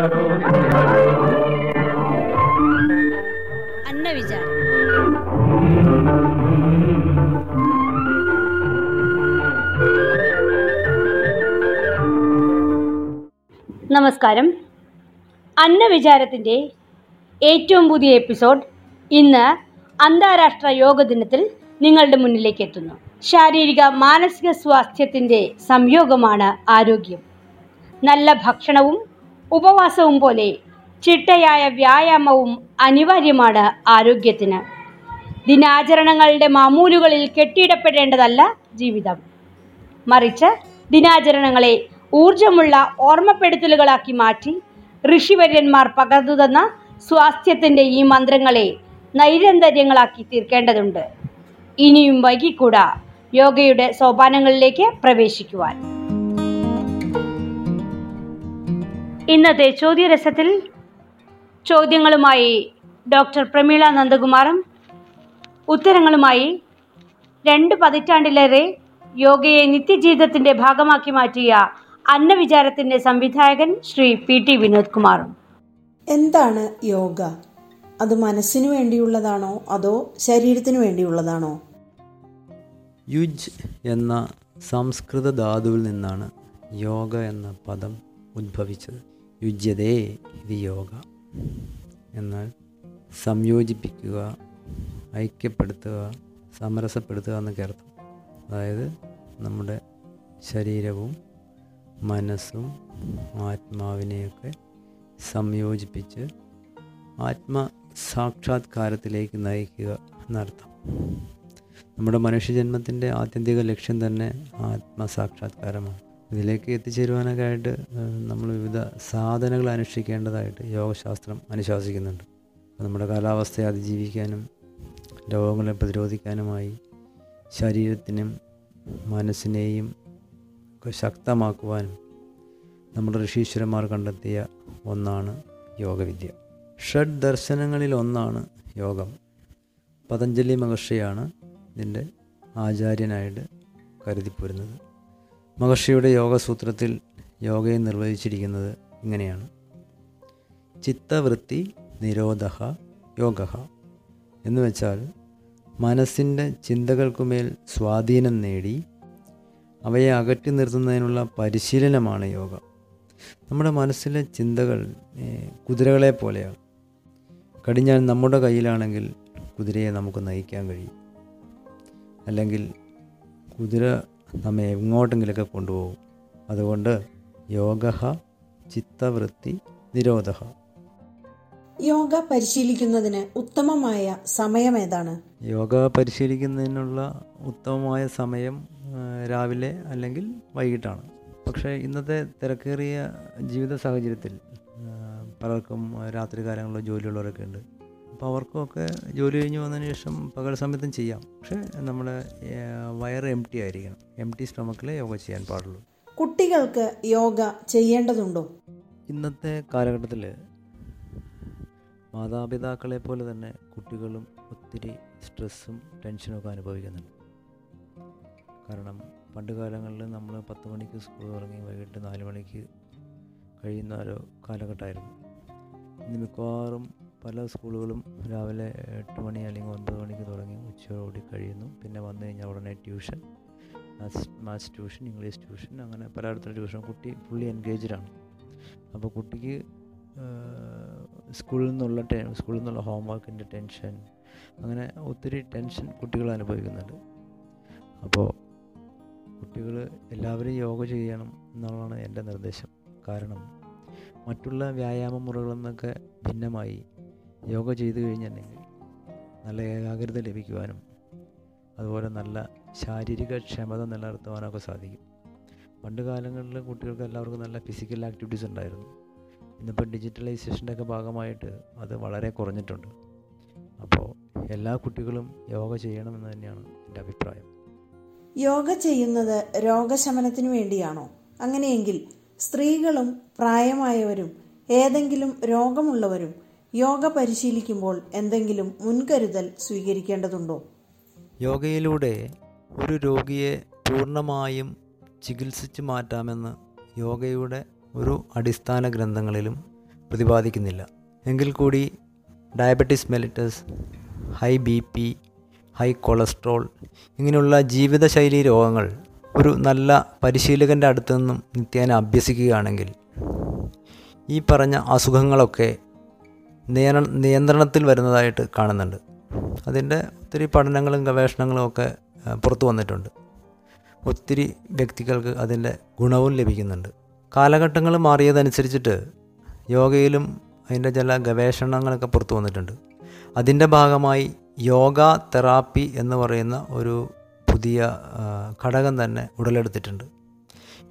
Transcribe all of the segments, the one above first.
അന്നവിചാരം നമസ്കാരം. അന്നവിചാരത്തിന്റെ ഏറ്റവും പുതിയ എപ്പിസോഡ് ഇന്ന് അന്താരാഷ്ട്ര യോഗ ദിനത്തിൽ നിങ്ങളുടെ മുന്നിലേക്ക് എത്തുന്നു. ശാരീരിക മാനസിക സ്വാസ്ഥ്യത്തിന്റെ സംയോഗമാണ് ആരോഗ്യം. നല്ല ഭക്ഷണവും ഉപവാസവും പോലെ ചിട്ടയായ വ്യായാമവും അനിവാര്യമാണ് ആരോഗ്യത്തിന്. ദിനാചരണങ്ങളുടെ മാമൂലുകളിൽ കെട്ടിയിടപ്പെടേണ്ടതല്ല ജീവിതം. മറിച്ച് ദിനാചരണങ്ങളെ ഊർജമുള്ള ഓർമ്മപ്പെടുത്തലുകളാക്കി മാറ്റി ഋഷിവര്യന്മാർ പകർന്നു തന്ന സ്വാസ്ഥ്യത്തിന്റെ ഈ മന്ത്രങ്ങളെ നൈരന്തര്യങ്ങളാക്കി തീർക്കേണ്ടതുണ്ട്. ഇനിയും വൈകിക്കൂടാ യോഗയുടെ സോപാനങ്ങളിലേക്ക് പ്രവേശിക്കുവാൻ. ഇന്നത്തെ ചോദ്യരസത്തിൽ ചോദ്യങ്ങളുമായി ഡോക്ടർ പ്രമീള നന്ദകുമാറും ഉത്തരങ്ങളുമായി രണ്ട് പതിറ്റാണ്ടിലേറെ യോഗയെ നിത്യജീവിതത്തിന്റെ ഭാഗമാക്കി മാറ്റിയ അന്നവിചാരത്തിന്റെ സംവിധായകൻ ശ്രീ പി ടി വിനോദ് കുമാറും. എന്താണ് യോഗ? അത് മനസ്സിനു വേണ്ടിയുള്ളതാണോ? അതോ ശരീരത്തിനു വേണ്ടിയുള്ളതാണോ? യുജ് എന്ന സംസ്കൃത ധാതുവിൽ നിന്നാണ് യോഗ എന്ന പദം ഉദ്ഭവിച്ചത് യുജ്യതേ ഇത് യോഗ എന്നാൽ സംയോജിപ്പിക്കുക ഐക്യപ്പെടുത്തുക സമരസപ്പെടുത്തുക എന്നൊക്കെ അർത്ഥം. അതായത് നമ്മുടെ ശരീരവും മനസ്സും ആത്മാവിനെയൊക്കെ സംയോജിപ്പിച്ച് ആത്മ സാക്ഷാത്കാരത്തിലേക്ക് നയിക്കുക എന്നർത്ഥം. നമ്മുടെ മനുഷ്യജന്മത്തിന്റെ ആത്യന്തിക ലക്ഷ്യം തന്നെ ആത്മസാക്ഷാത്കാരമാണ്. ഇതിലേക്ക് എത്തിച്ചേരുവാനൊക്കെ ആയിട്ട് നമ്മൾ വിവിധ സാധനങ്ങൾ അനുഷ്ഠിക്കേണ്ടതായിട്ട് യോഗശാസ്ത്രം അനുശാസിക്കുന്നുണ്ട്. നമ്മുടെ കാലാവസ്ഥയെ അതിജീവിക്കാനും രോഗങ്ങളെ പ്രതിരോധിക്കാനുമായി ശരീരത്തിനും മനസ്സിനെയും ഒക്കെ ശക്തമാക്കുവാനും നമ്മുടെ ഋഷീശ്വരന്മാർ കണ്ടെത്തിയ ഒന്നാണ് യോഗവിദ്യ. ഷഡ് ദർശനങ്ങളിൽ ഒന്നാണ് യോഗം. പതഞ്ജലി മഹർഷിയാണ് ഇതിന്റെ ആചാര്യനായിട്ട് കരുതിപ്പോരുന്നത്. മഹർഷിയുടെ യോഗസൂത്രത്തിൽ യോഗയെ നിർവചിച്ചിരിക്കുന്നത് ഇങ്ങനെയാണ്. ചിത്തവൃത്തി നിരോധ യോഗ എന്നുവെച്ചാൽ മനസ്സിന്റെ ചിന്തകൾക്കുമേൽ സ്വാധീനം നേടി അവയെ അകറ്റി നിർത്തുന്നതിനുള്ള പരിശീലനമാണ് യോഗ. നമ്മുടെ മനസ്സിലെ ചിന്തകൾ കുതിരകളെ പോലെയാണ്. കടിഞ്ഞാൽ നമ്മുടെ കയ്യിലാണെങ്കിൽ കുതിരയെ നമുക്ക് നയിക്കാൻ കഴിയും. അല്ലെങ്കിൽ കുതിര നമ്മെ എങ്ങോട്ടെങ്കിലൊക്കെ കൊണ്ടുപോകും. അതുകൊണ്ട് യോഗ ചിത്തവൃത്തി നിരോധ. യോഗ പരിശീലിക്കുന്നതിന് ഉത്തമമായ സമയം ഏതാണ്? യോഗ പരിശീലിക്കുന്നതിനുള്ള ഉത്തമമായ സമയം രാവിലെ അല്ലെങ്കിൽ വൈകിട്ടാണ്. പക്ഷേ ഇന്നത്തെ തിരക്കേറിയ ജീവിത സാഹചര്യത്തിൽ പലർക്കും രാത്രി കാലങ്ങളിലോ ജോലിയുള്ളവരൊക്കെ ഉണ്ട്. അപ്പോൾ അവർക്കൊക്കെ ജോലി കഴിഞ്ഞ് വന്നതിന് ശേഷം പകൽ സമയത്തും ചെയ്യാം. പക്ഷേ നമ്മൾ വയർ വയറ് എം ടി ആയിരിക്കണം. എം ടി സ്റ്റൊമക്കിലേ യോഗ ചെയ്യാൻ പാടുള്ളൂ. കുട്ടികൾക്ക് യോഗ ചെയ്യേണ്ടതുണ്ടോ? ഇന്നത്തെ കാലഘട്ടത്തിൽ മാതാപിതാക്കളെ പോലെ തന്നെ കുട്ടികളും ഒത്തിരി സ്ട്രെസ്സും ടെൻഷനും ഒക്കെ അനുഭവിക്കുന്നുണ്ട്. കാരണം പണ്ട് കാലങ്ങളിൽ നമ്മൾ പത്ത് മണിക്ക് സ്കൂൾ തുടങ്ങി വൈകിട്ട് നാല് മണിക്ക് കഴിയുന്ന ഒരു കാലഘട്ടമായിരുന്നു. ഇന്ന് മിക്കവാറും പല സ്കൂളുകളും രാവിലെ എട്ട് മണി അല്ലെങ്കിൽ ഒൻപത് മണിക്ക് തുടങ്ങി ഉച്ചയോടുകൂടി കഴിയുന്നു. പിന്നെ വന്നു കഴിഞ്ഞാൽ ഉടനെ tuition. Maths maths tuition English tuition അങ്ങനെ പലയിടത്തും ട്യൂഷൻ കുട്ടി ഫുള്ളി എൻഗേജ്ഡാണ് അപ്പോൾ കുട്ടിക്ക് സ്കൂളിൽ നിന്നുള്ള ടെ സ്കൂളിൽ നിന്നുള്ള ഹോംവർക്കിന്റെ ടെൻഷൻ അങ്ങനെ ഒത്തിരി ടെൻഷൻ കുട്ടികൾ അനുഭവിക്കുന്നുണ്ട്. അപ്പോൾ കുട്ടികൾ എല്ലാവരും യോഗ ചെയ്യണം എന്നുള്ളതാണ് എന്റെ നിർദ്ദേശം. കാരണം മറ്റുള്ള വ്യായാമ മുറകളിൽ നിന്നൊക്കെ ഭിന്നമായി യോഗ ചെയ്തു കഴിഞ്ഞിട്ടുണ്ടെങ്കിൽ നല്ല ഏകാഗ്രത ലഭിക്കുവാനും അതുപോലെ നല്ല ശാരീരിക ക്ഷമത നിലനിർത്തുവാനൊക്കെ സാധിക്കും. പണ്ട് കാലങ്ങളിൽ കുട്ടികൾക്ക് എല്ലാവർക്കും നല്ല ഫിസിക്കൽ ആക്ടിവിറ്റീസ് ഉണ്ടായിരുന്നു. ഇന്നിപ്പോൾ ഡിജിറ്റലൈസേഷന്റെ ഒക്കെ ഭാഗമായിട്ട് അത് വളരെ കുറഞ്ഞിട്ടുണ്ട്. അപ്പോൾ എല്ലാ കുട്ടികളും യോഗ ചെയ്യണമെന്ന് തന്നെയാണ് എന്റെ അഭിപ്രായം. യോഗ ചെയ്യുന്നത് രോഗശമനത്തിന് വേണ്ടിയാണോ? അങ്ങനെയെങ്കിൽ സ്ത്രീകളും പ്രായമായവരും ഏതെങ്കിലും രോഗമുള്ളവരും യോഗ പരിശീലിക്കുമ്പോൾ എന്തെങ്കിലും മുൻകരുതൽ സ്വീകരിക്കേണ്ടതുണ്ടോ? യോഗയിലൂടെ ഒരു രോഗിയെ പൂർണമായും ചികിത്സിച്ച് മാറ്റാമെന്ന് യോഗയുടെ ഒരു അടിസ്ഥാന ഗ്രന്ഥങ്ങളിലും പ്രതിപാദിക്കുന്നില്ല. എങ്കിൽ കൂടി diabetes mellitus high B P high cholesterol ഇങ്ങനെയുള്ള ജീവിതശൈലി രോഗങ്ങൾ ഒരു നല്ല പരിശീലകന്റെ അടുത്തു നിന്നും നിത്യേന അഭ്യസിക്കുകയാണെങ്കിൽ ഈ പറഞ്ഞ അസുഖങ്ങളൊക്കെ നിയന്ത്രണ നിയന്ത്രണത്തിൽ വരുന്നതായിട്ട് കാണുന്നുണ്ട്. അതിന്റെ ഒത്തിരി പഠനങ്ങളും ഗവേഷണങ്ങളും ഒക്കെ പുറത്തു വന്നിട്ടുണ്ട്. ഒത്തിരി വ്യക്തികൾക്ക് അതിന്റെ ഗുണവും ലഭിക്കുന്നുണ്ട്. കാലഘട്ടങ്ങൾ മാറിയതനുസരിച്ചിട്ട് യോഗയിലും അതിന്റെ ചില ഗവേഷണങ്ങളൊക്കെ പുറത്തു വന്നിട്ടുണ്ട്. അതിന്റെ ഭാഗമായി യോഗ തെറാപ്പി എന്ന് പറയുന്ന ഒരു പുതിയ ഘടകം തന്നെ ഉടലെടുത്തിട്ടുണ്ട്.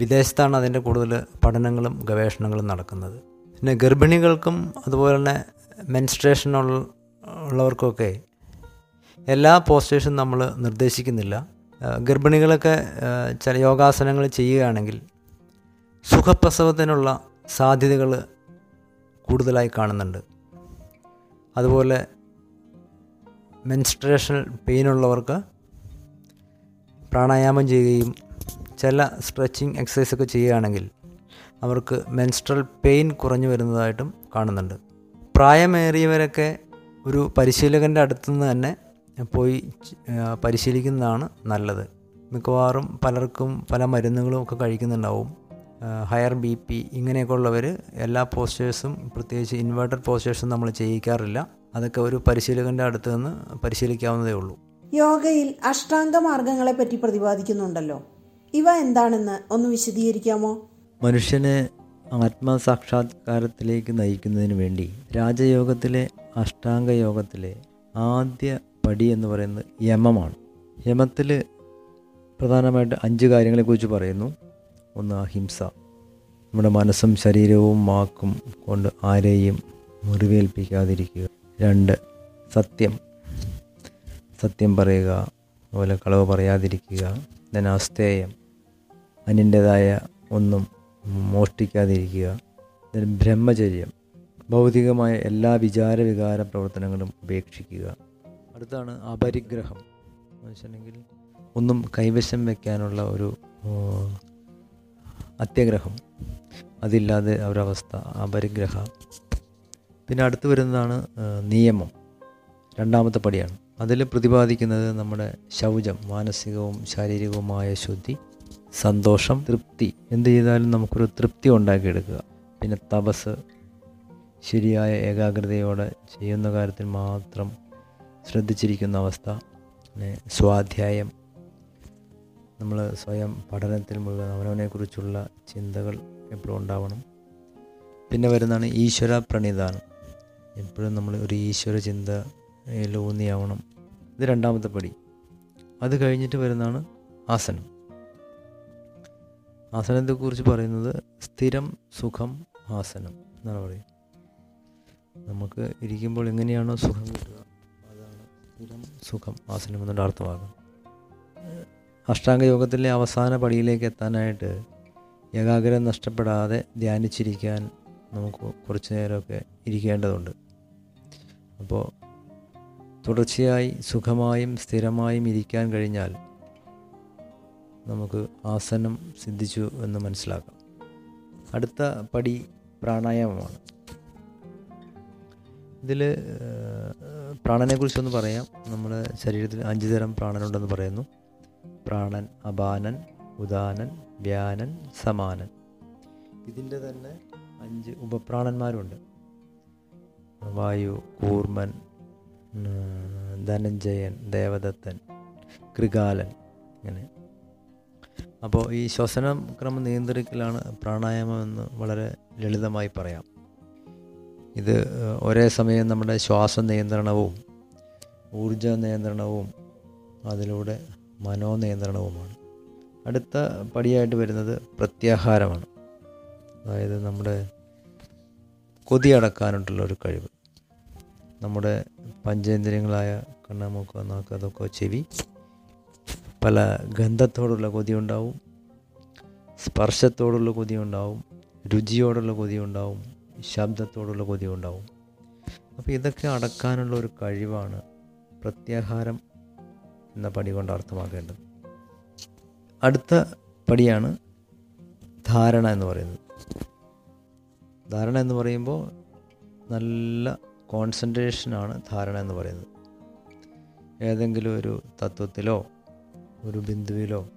വിദേശത്താണ് അതിന്റെ കൂടുതൽ പഠനങ്ങളും ഗവേഷണങ്ങളും നടക്കുന്നത്. പിന്നെ ഗർഭിണികൾക്കും അതുപോലെ തന്നെ മെൻസ്ട്രേഷൻ ഉള്ളവർക്കൊക്കെ എല്ലാ പോസ്റ്റേഴ്സും നമ്മൾ നിർദ്ദേശിക്കുന്നില്ല. ഗർഭിണികളൊക്കെ ചില യോഗാസനങ്ങൾ ചെയ്യുകയാണെങ്കിൽ സുഖപ്രസവത്തിനുള്ള സാധ്യതകൾ കൂടുതലായി കാണുന്നുണ്ട്. അതുപോലെ മെൻസ്ട്രേഷൻ പെയിനുള്ളവർക്ക് പ്രാണായാമം ചെയ്യുകയും ചില സ്ട്രെച്ചിങ് എക്സസൈസൊക്കെ ചെയ്യുകയാണെങ്കിൽ അവർക്ക് മെൻസ്ട്രൽ പെയിൻ കുറഞ്ഞു വരുന്നതായിട്ടും കാണുന്നുണ്ട്. പ്രായമേറിയവരൊക്കെ ഒരു പരിശീലകന്റെ അടുത്തുനിന്ന് തന്നെ പോയി പരിശീലിക്കുന്നതാണ് നല്ലത്. മിക്കവാറും പലർക്കും പല മരുന്നുകളും ഒക്കെ കഴിക്കുന്നുണ്ടാവും. ഹയർ ബി പി ഇങ്ങനെയൊക്കെ ഉള്ളവർ എല്ലാ പോസ്റ്റേഴ്സും പ്രത്യേകിച്ച് ഇൻവേർട്ടഡ് പോസ്റ്റേഴ്സും നമ്മൾ ചെയ്യിക്കാറില്ല. അതൊക്കെ ഒരു പരിശീലകന്റെ അടുത്ത് നിന്ന് പരിശീലിക്കാവുന്നതേ ഉള്ളൂ. യോഗയിൽ അഷ്ടാംഗ മാർഗങ്ങളെ പറ്റി പ്രതിപാദിക്കുന്നുണ്ടല്ലോ. ഇവ എന്താണെന്ന് ഒന്ന് വിശദീകരിക്കാമോ? മനുഷ്യനെ ആത്മസാക്ഷാത്കാരത്തിലേക്ക് നയിക്കുന്നതിന് വേണ്ടി രാജയോഗത്തിലെ അഷ്ടാംഗ യോഗത്തിലെ ആദ്യ പടി എന്ന് പറയുന്നത് യമമാണ്. യമത്തിൽ പ്രധാനമായിട്ട് അഞ്ച് കാര്യങ്ങളെക്കുറിച്ച് പറയുന്നു. ഒന്ന് അഹിംസ. നമ്മുടെ മനസ്സും ശരീരവും വാക്കും കൊണ്ട് ആരെയും മുറിവേൽപ്പിക്കാതിരിക്കുക. രണ്ട് സത്യം. സത്യം പറയുക അതുപോലെ കളവ് പറയാതിരിക്കുക. അസ്തേയം അന്യന്റെതായ ഒന്നും മോഷ്ടിക്കാതിരിക്കുക. ബ്രഹ്മചര്യം ഭൗതികമായ എല്ലാ വിചാര വികാര പ്രവർത്തനങ്ങളും ഉപേക്ഷിക്കുക. അടുത്താണ് അപരിഗ്രഹം. എന്ന് വെച്ചിട്ടുണ്ടെങ്കിൽ ഒന്നും കൈവശം വയ്ക്കാനുള്ള ഒരു അത്യഗ്രഹം. അതില്ലാതെ ഒരവസ്ഥ അപരിഗ്രഹ. പിന്നെ അടുത്ത് വരുന്നതാണ് നിയമം. രണ്ടാമത്തെ പടിയാണ്. അതിൽ പ്രതിപാദിക്കുന്നത് നമ്മുടെ ശൗചം മാനസികവും ശാരീരികവുമായ ശുദ്ധി സന്തോഷം തൃപ്തി എന്ത് ചെയ്താലും നമുക്കൊരു തൃപ്തി ഉണ്ടാക്കിയെടുക്കുക. പിന്നെ തപസ്. ശരിയായ ഏകാഗ്രതയോടെ ചെയ്യുന്ന കാര്യത്തിൽ മാത്രം ശ്രദ്ധിച്ചിരിക്കുന്ന അവസ്ഥ. പിന്നെ സ്വാധ്യായം. നമ്മൾ സ്വയം പഠനത്തിൽ മുഴുവൻ അവനവനെക്കുറിച്ചുള്ള ചിന്തകൾ എപ്പോഴും ഉണ്ടാവണം. പിന്നെ വരുന്നതാണ് ഈശ്വര പ്രണിധാനം എപ്പോഴും നമ്മൾ ഒരു ഈശ്വര ചിന്തയിൽ ഊന്നിയാവണം. ഇത് രണ്ടാമത്തെ പടി. അത് കഴിഞ്ഞിട്ട് വരുന്നതാണ് ആസനം. ആസനത്തെക്കുറിച്ച് പറയുന്നത് സ്ഥിരം സുഖം ആസനം എന്നാണ് പറയുന്നത് നമുക്ക് ഇരിക്കുമ്പോൾ എങ്ങനെയാണോ സുഖം കിട്ടുക അതാണ് സ്ഥിരം സുഖം ആസനം എന്നുള്ള അർത്ഥമാകും അഷ്ടാംഗ യോഗത്തിലെ അവസാന പടിയിലേക്ക് എത്താനായിട്ട് ഏകാഗ്രത നഷ്ടപ്പെടാതെ ധ്യാനിച്ചിരിക്കാൻ നമുക്ക് കുറച്ച് നേരമൊക്കെ ഇരിക്കേണ്ടതുണ്ട്. അപ്പോൾ തുടർച്ചയായി സുഖമായും സ്ഥിരമായും ഇരിക്കാൻ കഴിഞ്ഞാൽ നമുക്ക് ആസനം സിദ്ധിച്ചു എന്ന് മനസ്സിലാക്കാം. അടുത്ത പടി പ്രാണായാമമാണ്. ഇതിൽ പ്രാണനെക്കുറിച്ചൊന്ന് പറയാം. നമ്മുടെ ശരീരത്തിൽ അഞ്ച് തരം പ്രാണനുണ്ടെന്ന് പറയുന്നു. പ്രാണൻ അപാനൻ ഉദാനൻ വ്യാനൻ സമാനൻ. ഇതിന്റെ തന്നെ അഞ്ച് ഉപപ്രാണന്മാരുണ്ട്. വായു കൂർമൻ ധനഞ്ജയൻ ദേവദത്തൻ കൃകാലൻ ഇങ്ങനെ അപ്പോൾ ഈ ശ്വസന ക്രമം നിയന്ത്രിക്കലാണ് പ്രാണായാമം എന്ന് വളരെ ലളിതമായി പറയാം. ഇത് ഒരേ സമയം നമ്മുടെ ശ്വാസ നിയന്ത്രണവും ഊർജ നിയന്ത്രണവും അതിലൂടെ മനോനിയന്ത്രണവുമാണ് അടുത്ത പടിയായിട്ട് വരുന്നത് പ്രത്യാഹാരമാണ്. അതായത് നമ്മുടെ കൊതി അടക്കാനായിട്ടുള്ള ഒരു കഴിവ്. നമ്മുടെ പഞ്ചേന്ദ്രിയങ്ങളായ കണ്ണ് മൂക്ക് നാക്ക് അതൊക്കെ ചെവി പല ഗന്ധത്തോടുള്ള കൊതി ഉണ്ടാവും സ്പർശത്തോടുള്ള കൊതി ഉണ്ടാവും രുചിയോടുള്ള കൊതി ഉണ്ടാവും ശബ്ദത്തോടുള്ള കൊതി ഉണ്ടാവും അപ്പോൾ ഇതൊക്കെ അടക്കാനുള്ള ഒരു കഴിവാണ് പ്രത്യാഹാരം എന്ന പടി കൊണ്ട് അർത്ഥമാക്കേണ്ടത്. അടുത്ത പടിയാണ് ധാരണ എന്ന് പറയുന്നത്. ധാരണ എന്ന് പറയുമ്പോൾ നല്ല കോൺസെൻട്രേഷനാണ് ധാരണ എന്ന് പറയുന്നത്. ഏതെങ്കിലും ഒരു തത്വത്തിലോ ഒരു ബിന്ദുവിലോ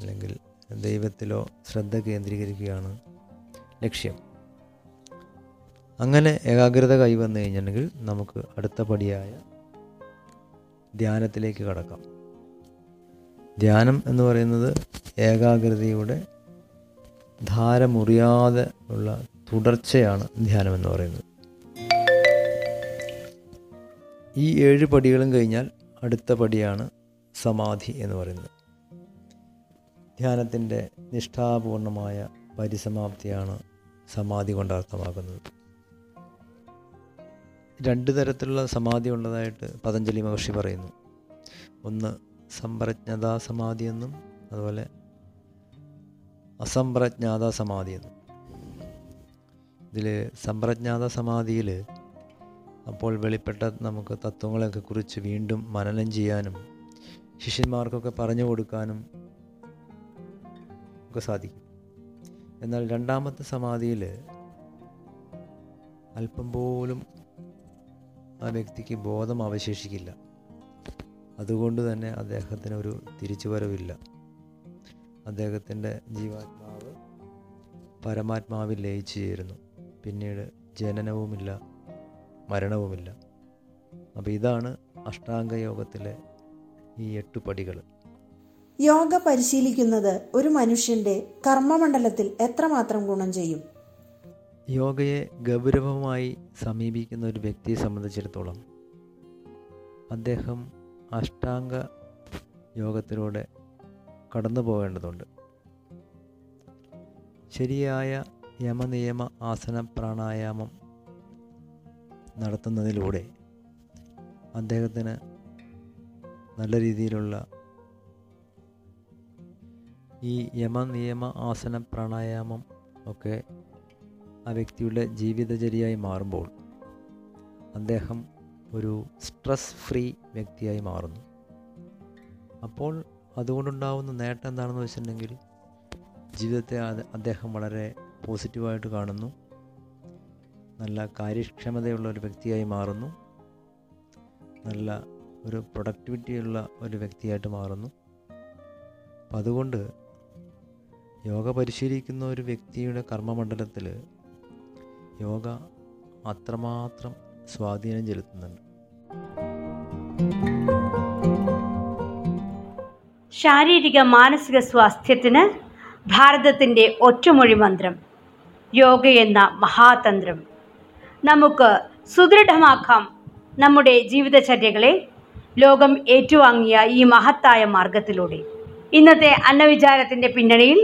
അല്ലെങ്കിൽ ദൈവത്തിലോ ശ്രദ്ധ കേന്ദ്രീകരിക്കുകയാണ് ലക്ഷ്യം. അങ്ങനെ ഏകാഗ്രത കൈവന്നു കഴിഞ്ഞിട്ടുണ്ടെങ്കിൽ നമുക്ക് അടുത്ത പടിയായ ധ്യാനത്തിലേക്ക് കടക്കാം. ധ്യാനം എന്ന് പറയുന്നത് ഏകാഗ്രതയുടെ ധാരമുറിയാതെ ഉള്ള തുടർച്ചയാണ് ധ്യാനം എന്ന് പറയുന്നത്. ഈ ഏഴ് പടികളും കഴിഞ്ഞാൽ അടുത്ത പടിയാണ് സമാധി എന്ന് പറയുന്നത്. ധ്യാനത്തിന്റെ നിഷ്ഠാപൂർണമായ പരിസമാപ്തിയാണ് സമാധി കൊണ്ട് അർത്ഥമാക്കുന്നത്. രണ്ട് തരത്തിലുള്ള സമാധി ഉള്ളതായിട്ട് പതഞ്ജലി മഹർഷി പറയുന്നു. ഒന്ന് സമ്പ്രജ്ഞതാ സമാധി എന്നും അതുപോലെ അസംപ്രജ്ഞാത സമാധി എന്നും ഇതിൽ സമ്പ്രജ്ഞാത സമാധിയിൽ അപ്പോൾ വെളിപ്പെട്ട നമുക്ക് തത്വങ്ങളെയൊക്കെ കുറിച്ച് വീണ്ടും മനനം ചെയ്യാനും ശിഷ്യന്മാർക്കൊക്കെ പറഞ്ഞു കൊടുക്കാനും ഒക്കെ സാധിക്കും. എന്നാൽ രണ്ടാമത്തെ സമാധിയിൽ അല്പം പോലും ആ വ്യക്തിക്ക് ബോധം അവശേഷിക്കില്ല. അതുകൊണ്ട് തന്നെ അദ്ദേഹത്തിന് ഒരു തിരിച്ചുവരവില്ല. അദ്ദേഹത്തിന്റെ ജീവാത്മാവ് പരമാത്മാവിൽ ലയിച്ചു ചേരുന്നു. പിന്നീട് ജനനവുമില്ല മരണവുമില്ല. അപ്പോൾ ഇതാണ് അഷ്ടാംഗ യോഗത്തിലെ ഈ എട്ട് പടികൾ. യോഗ പരിശീലിക്കുന്നത് ഒരു മനുഷ്യന്റെ കർമ്മമണ്ഡലത്തിൽ എത്രമാത്രം ഗുണം ചെയ്യും? യോഗയെ ഗൗരവമായി സമീപിക്കുന്ന ഒരു വ്യക്തിയെ സംബന്ധിച്ചിടത്തോളം അദ്ദേഹം അഷ്ടാംഗ യോഗത്തിലൂടെ കടന്നു പോകേണ്ടതുണ്ട്. ശരിയായ യമനിയമ ആസന പ്രാണായാമം നടത്തുന്നതിലൂടെ അദ്ദേഹത്തിന് നല്ല രീതിയിലുള്ള ഈ യമനിയമ ആസന പ്രാണായാമം ഒക്കെ ആ വ്യക്തിയുടെ ജീവിതചര്യയായി മാറുമ്പോൾ അദ്ദേഹം ഒരു സ്ട്രെസ് ഫ്രീ വ്യക്തിയായി മാറുന്നു. അപ്പോൾ അതുകൊണ്ടുണ്ടാവുന്ന നേട്ടം എന്താണെന്ന് വെച്ചിട്ടുണ്ടെങ്കിൽ ജീവിതത്തെ അദ്ദേഹം വളരെ പോസിറ്റീവായിട്ട് കാണുന്നു. നല്ല കാര്യക്ഷമതയുള്ള ഒരു വ്യക്തിയായി മാറുന്നു. നല്ല ഒരു പ്രൊഡക്ടിവിറ്റിയുള്ള ഒരു വ്യക്തിയായിട്ട് മാറുന്നു. അപ്പം അതുകൊണ്ട് യോഗ പരിശീലിക്കുന്ന ഒരു വ്യക്തിയുടെ കർമ്മമണ്ഡലത്തിൽ യോഗ അത്രമാത്രം സ്വാധീനം ചെലുത്തുന്നുണ്ട്. ശാരീരിക മാനസിക സ്വാസ്ഥ്യത്തിന് ഭാരതത്തിന്റെ ഒറ്റമൊഴി മന്ത്രം. യോഗ എന്ന മഹാതന്ത്രം. നമുക്ക് സുദൃഢമാക്കാം നമ്മുടെ ജീവിതചര്യകളെ ലോകം ഏറ്റുവാങ്ങിയ ഈ മഹത്തായ മാർഗത്തിലൂടെ ഇന്നത്തെ അന്നവിചാരത്തിന്റെ പിന്നണിയിൽ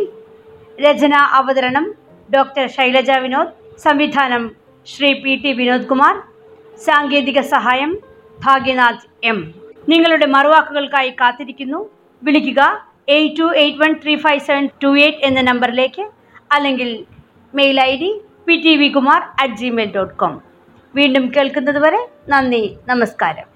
രചന അവതരണം ഡോക്ടർ ശൈലജ വിനോദ് സംവിധാനം ശ്രീ പി ടി വിനോദ് കുമാർ സാങ്കേതിക സഹായം ഭാഗ്യനാഥ് എം. നിങ്ങളുടെ മറുവാക്കുകൾക്കായി കാത്തിരിക്കുന്നു. വിളിക്കുക eight two eight one three five seven two eight എന്ന നമ്പറിലേക്ക് അല്ലെങ്കിൽ mail I D P T V Kumar at Gmail dot com വീണ്ടും കേൾക്കുന്നതുവരെ നന്ദി നമസ്കാരം.